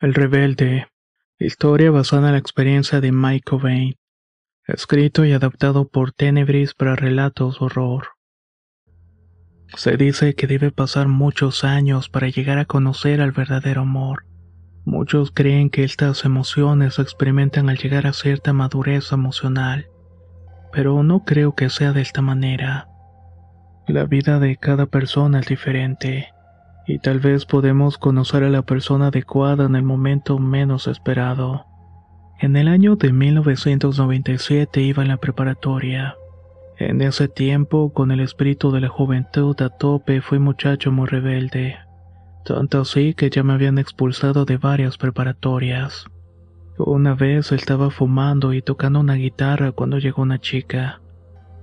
El Rebelde. Historia basada en la experiencia de Mike Cobain. Escrito y adaptado por Tenebris para relatos horror. Se dice que debe pasar muchos años para llegar a conocer al verdadero amor. Muchos creen que estas emociones se experimentan al llegar a cierta madurez emocional, pero no creo que sea de esta manera. La vida de cada persona es diferente, y tal vez podemos conocer a la persona adecuada en el momento menos esperado. En el año de 1997 iba en la preparatoria. En ese tiempo, con el espíritu de la juventud a tope, fui muchacho muy rebelde. Tanto así que ya me habían expulsado de varias preparatorias. Una vez estaba fumando y tocando una guitarra cuando llegó una chica.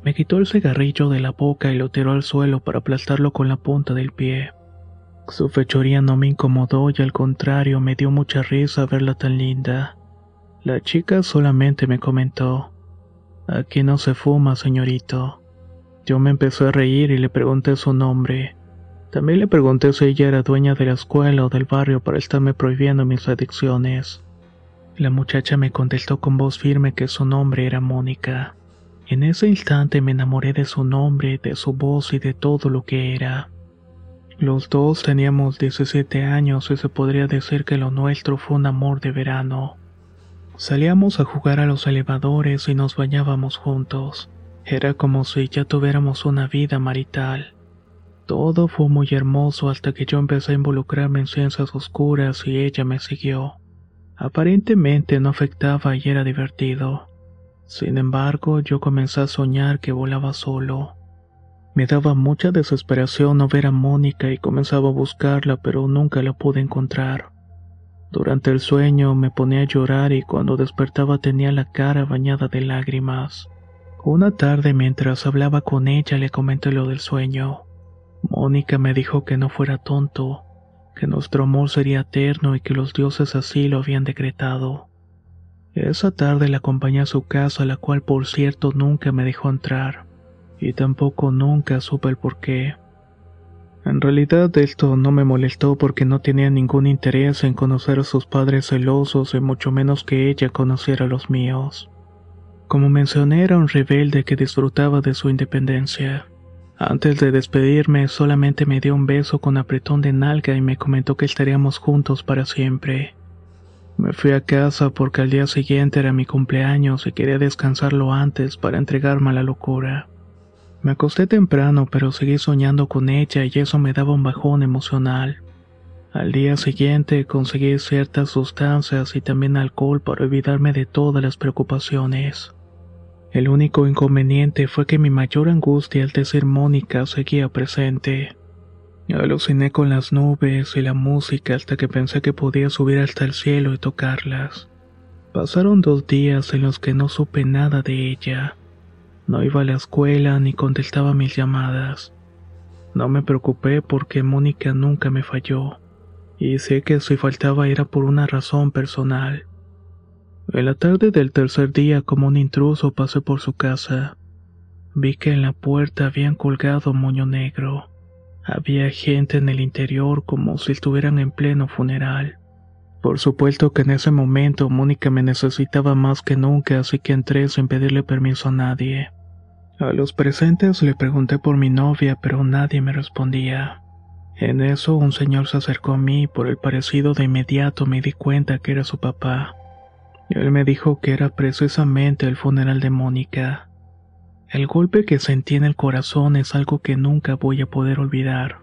Me quitó el cigarrillo de la boca y lo tiró al suelo para aplastarlo con la punta del pie. Su fechoría no me incomodó y al contrario me dio mucha risa verla tan linda. La chica solamente me comentó, Aquí no se fuma, señorito. Yo me empecé a reír y le pregunté su nombre. También le pregunté si ella era dueña de la escuela o del barrio para estarme prohibiendo mis adicciones. La muchacha me contestó con voz firme que su nombre era Mónica. En ese instante me enamoré de su nombre, de su voz y de todo lo que era. Los dos teníamos 17 años y se podría decir que lo nuestro fue un amor de verano. Salíamos a jugar a los elevadores y nos bañábamos juntos. Era como si ya tuviéramos una vida marital. Todo fue muy hermoso hasta que yo empecé a involucrarme en ciencias oscuras y ella me siguió. Aparentemente no afectaba y era divertido. Sin embargo, yo comencé a soñar que volaba solo. Me daba mucha desesperación no ver a Mónica y comenzaba a buscarla, pero nunca la pude encontrar. Durante el sueño me ponía a llorar y cuando despertaba tenía la cara bañada de lágrimas. Una tarde mientras hablaba con ella le comenté lo del sueño. Mónica me dijo que no fuera tonto, que nuestro amor sería eterno y que los dioses así lo habían decretado. Esa tarde la acompañé a su casa, la cual por cierto nunca me dejó entrar, y tampoco nunca supe el por qué. En realidad esto no me molestó porque no tenía ningún interés en conocer a sus padres celosos y mucho menos que ella conociera a los míos. Como mencioné era un rebelde que disfrutaba de su independencia. Antes de despedirme solamente me dio un beso con apretón de nalga y me comentó que estaríamos juntos para siempre. Me fui a casa porque al día siguiente era mi cumpleaños y quería descansarlo antes para entregarme a la locura. Me acosté temprano, pero seguí soñando con ella y eso me daba un bajón emocional. Al día siguiente conseguí ciertas sustancias y también alcohol para olvidarme de todas las preocupaciones. El único inconveniente fue que mi mayor angustia al decir Mónica seguía presente. Aluciné con las nubes y la música hasta que pensé que podía subir hasta el cielo y tocarlas. Pasaron dos días en los que no supe nada de ella. No iba a la escuela ni contestaba mis llamadas. No me preocupé porque Mónica nunca me falló, y sé que si faltaba era por una razón personal. En la tarde del tercer día, como un intruso, pasé por su casa. Vi que en la puerta habían colgado moño negro. Había gente en el interior como si estuvieran en pleno funeral. Por supuesto que en ese momento Mónica me necesitaba más que nunca, así que entré sin pedirle permiso a nadie. A los presentes le pregunté por mi novia, pero nadie me respondía. En eso un señor se acercó a mí y por el parecido de inmediato me di cuenta que era su papá. Él me dijo que era precisamente el funeral de Mónica. El golpe que sentí en el corazón es algo que nunca voy a poder olvidar.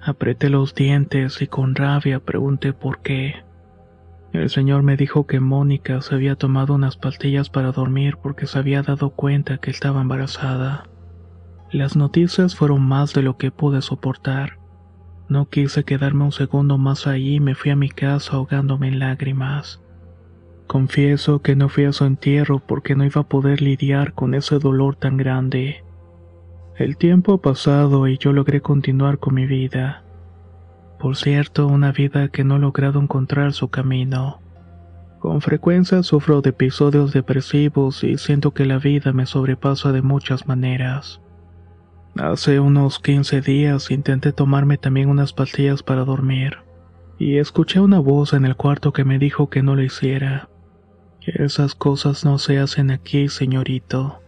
Apreté los dientes y con rabia pregunté por qué. El señor me dijo que Mónica se había tomado unas pastillas para dormir porque se había dado cuenta que estaba embarazada. Las noticias fueron más de lo que pude soportar. No quise quedarme un segundo más ahí y me fui a mi casa ahogándome en lágrimas. Confieso que no fui a su entierro porque no iba a poder lidiar con ese dolor tan grande. El tiempo ha pasado y yo logré continuar con mi vida. Por cierto, una vida que no he logrado encontrar su camino. Con frecuencia sufro de episodios depresivos y siento que la vida me sobrepasa de muchas maneras. Hace unos 15 días intenté tomarme también unas pastillas para dormir, y escuché una voz en el cuarto que me dijo que no lo hiciera. Esas cosas no se hacen aquí, señorito.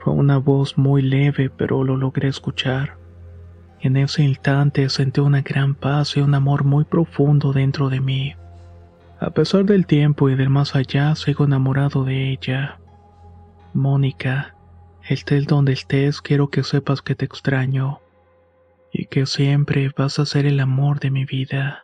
Fue una voz muy leve, pero lo logré escuchar. En ese instante sentí una gran paz y un amor muy profundo dentro de mí. A pesar del tiempo y del más allá, sigo enamorado de ella. Mónica, Estés donde estés, quiero que sepas que te extraño y que siempre vas a ser el amor de mi vida.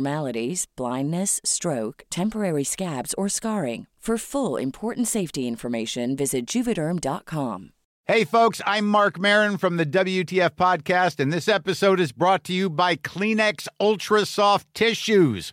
abnormalities, blindness, stroke, temporary scabs, or scarring. For full important safety information, visit juvederm.com. Hey, folks, I'm Mark Marin from the WTF Podcast, and this episode is brought to you by Kleenex Ultra Soft Tissues